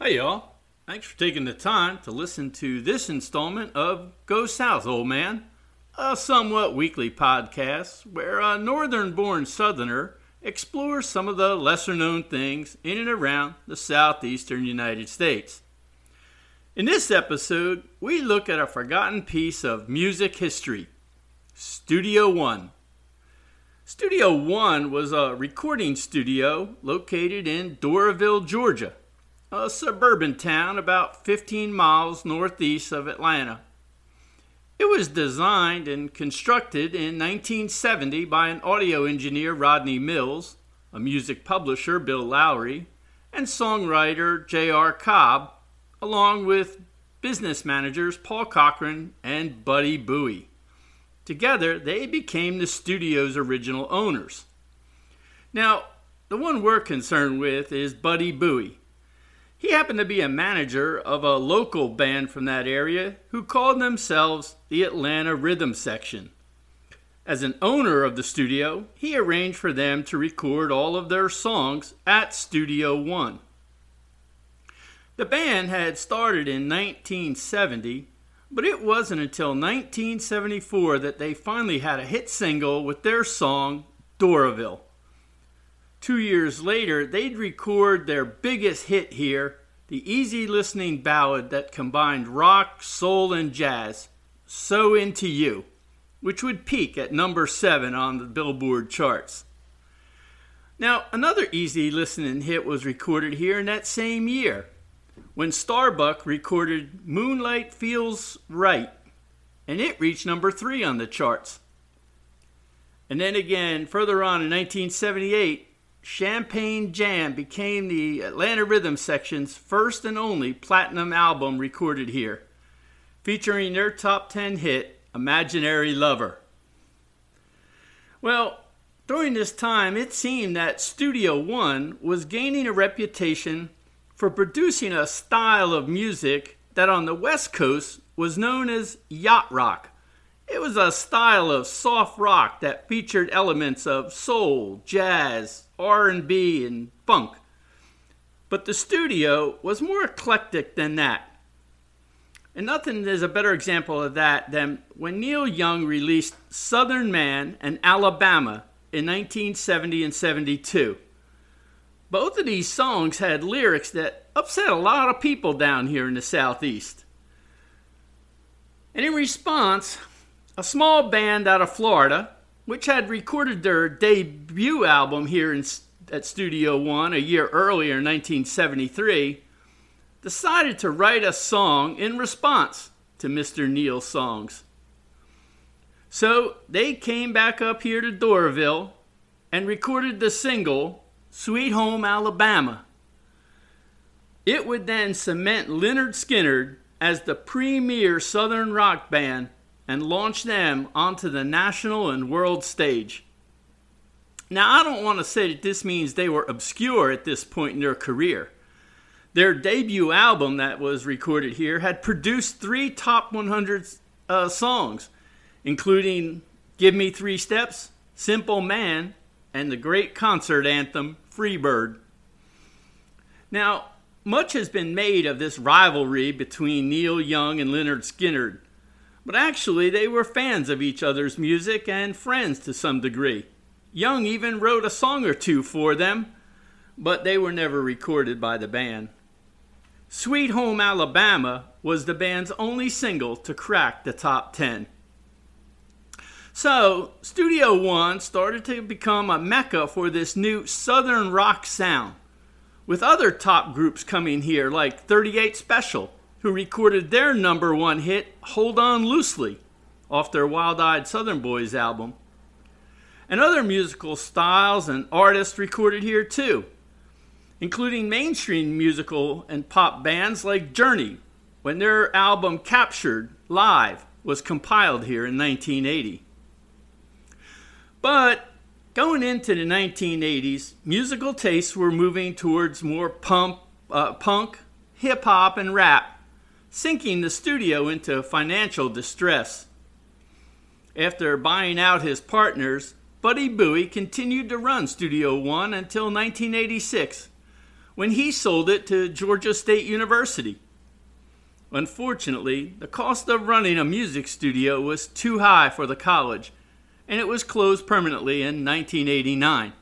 Hey, y'all. Thanks for taking the time to listen to this installment of Go South, Old Man, a somewhat weekly podcast where a northern born southerner explores some of the lesser known things in and around the southeastern United States. In this episode, we look at a forgotten piece of music history Studio One. Studio One was a recording studio located in Doraville, Georgia a suburban town about 15 miles northeast of Atlanta. It was designed and constructed in 1970 by an audio engineer, Rodney Mills, a music publisher, Bill Lowery, and songwriter J.R. Cobb, along with business managers Paul Cochran and Buddy Buie. Together, they became the studio's original owners. Now, the one we're concerned with is Buddy Buie. He happened to be a manager of a local band from that area who called themselves the Atlanta Rhythm Section. As an owner of the studio, he arranged for them to record all of their songs at Studio One. The band had started in 1970, but it wasn't until 1974 that they finally had a hit single with their song Doraville. Two years later, they'd record their biggest hit here, the easy listening ballad that combined rock, soul, and jazz, So Into You, which would peak at number seven on the Billboard charts. Now, another easy listening hit was recorded here in that same year when Starbuck recorded Moonlight Feels Right, and it reached number three on the charts. And then again, further on in 1978, Champagne Jam became the Atlanta Rhythm section's first and only platinum album recorded here, featuring their top 10 hit, Imaginary Lover. Well, during this time, it seemed that Studio One was gaining a reputation for producing a style of music that on the West Coast was known as yacht rock. It was a style of soft rock that featured elements of soul, jazz, R&B, and funk. But the studio was more eclectic than that. And nothing is a better example of that than when Neil Young released Southern Man and Alabama in 1970 and 72. Both of these songs had lyrics that upset a lot of people down here in the Southeast. And in response, a small band out of Florida, which had recorded their debut album here in, at Studio One a year earlier, in 1973, decided to write a song in response to Mr. Neil's songs. So they came back up here to Doraville and recorded the single Sweet Home Alabama. It would then cement Lynyrd Skynyrd as the premier Southern rock band and launch them onto the national and world stage. Now, I don't want to say that this means they were obscure at this point in their career. Their debut album that was recorded here had produced three top 100 uh, songs, including Give Me Three Steps, Simple Man, and the great concert anthem Freebird. Now, much has been made of this rivalry between Neil Young and Lynyrd Skynyrd. But actually, they were fans of each other's music and friends to some degree. Young even wrote a song or two for them, but they were never recorded by the band. Sweet Home Alabama was the band's only single to crack the top 10. So, Studio One started to become a mecca for this new Southern rock sound, with other top groups coming here like 38 Special, who recorded their number one hit, Hold On Loosely, off their Wild Eyed Southern Boys album. And other musical styles and artists recorded here too, including mainstream musical and pop bands like Journey, when their album Captured Live was compiled here in 1980. But going into the 1980s, musical tastes were moving towards more pump, uh, punk, hip hop, and rap sinking the studio into financial distress. After buying out his partners, Buddy Buie continued to run Studio One until 1986, when he sold it to Georgia State University. Unfortunately, the cost of running a music studio was too high for the college, and it was closed permanently in 1989.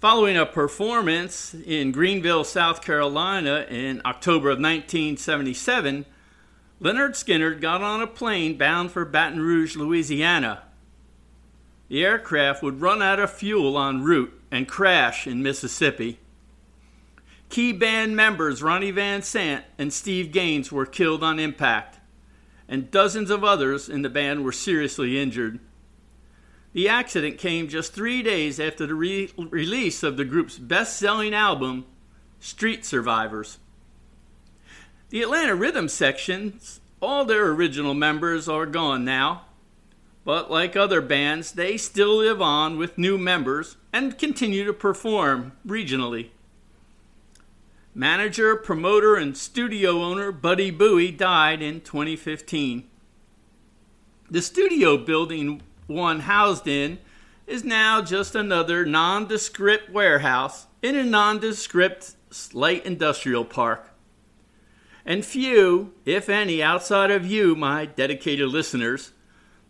Following a performance in Greenville, South Carolina in October of 1977, Lynyrd Skynyrd got on a plane bound for Baton Rouge, Louisiana. The aircraft would run out of fuel en route and crash in Mississippi. Key band members Ronnie Van Zant and Steve Gaines were killed on impact, and dozens of others in the band were seriously injured. The accident came just three days after the re- release of the group's best selling album, Street Survivors. The Atlanta Rhythm sections, all their original members are gone now, but like other bands, they still live on with new members and continue to perform regionally. Manager, promoter, and studio owner Buddy Buie died in 2015. The studio building one housed in is now just another nondescript warehouse in a nondescript light industrial park. And few, if any, outside of you, my dedicated listeners,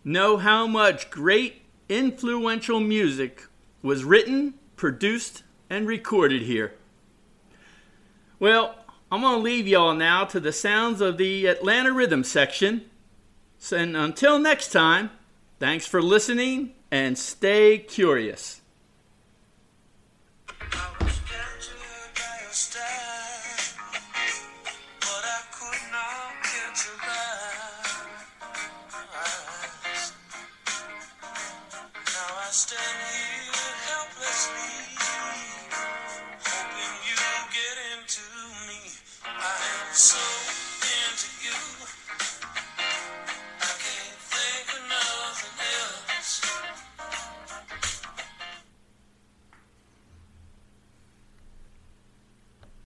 know how much great, influential music was written, produced, and recorded here. Well, I'm going to leave y'all now to the sounds of the Atlanta Rhythm section. And until next time, thanks for listening and stay curious. So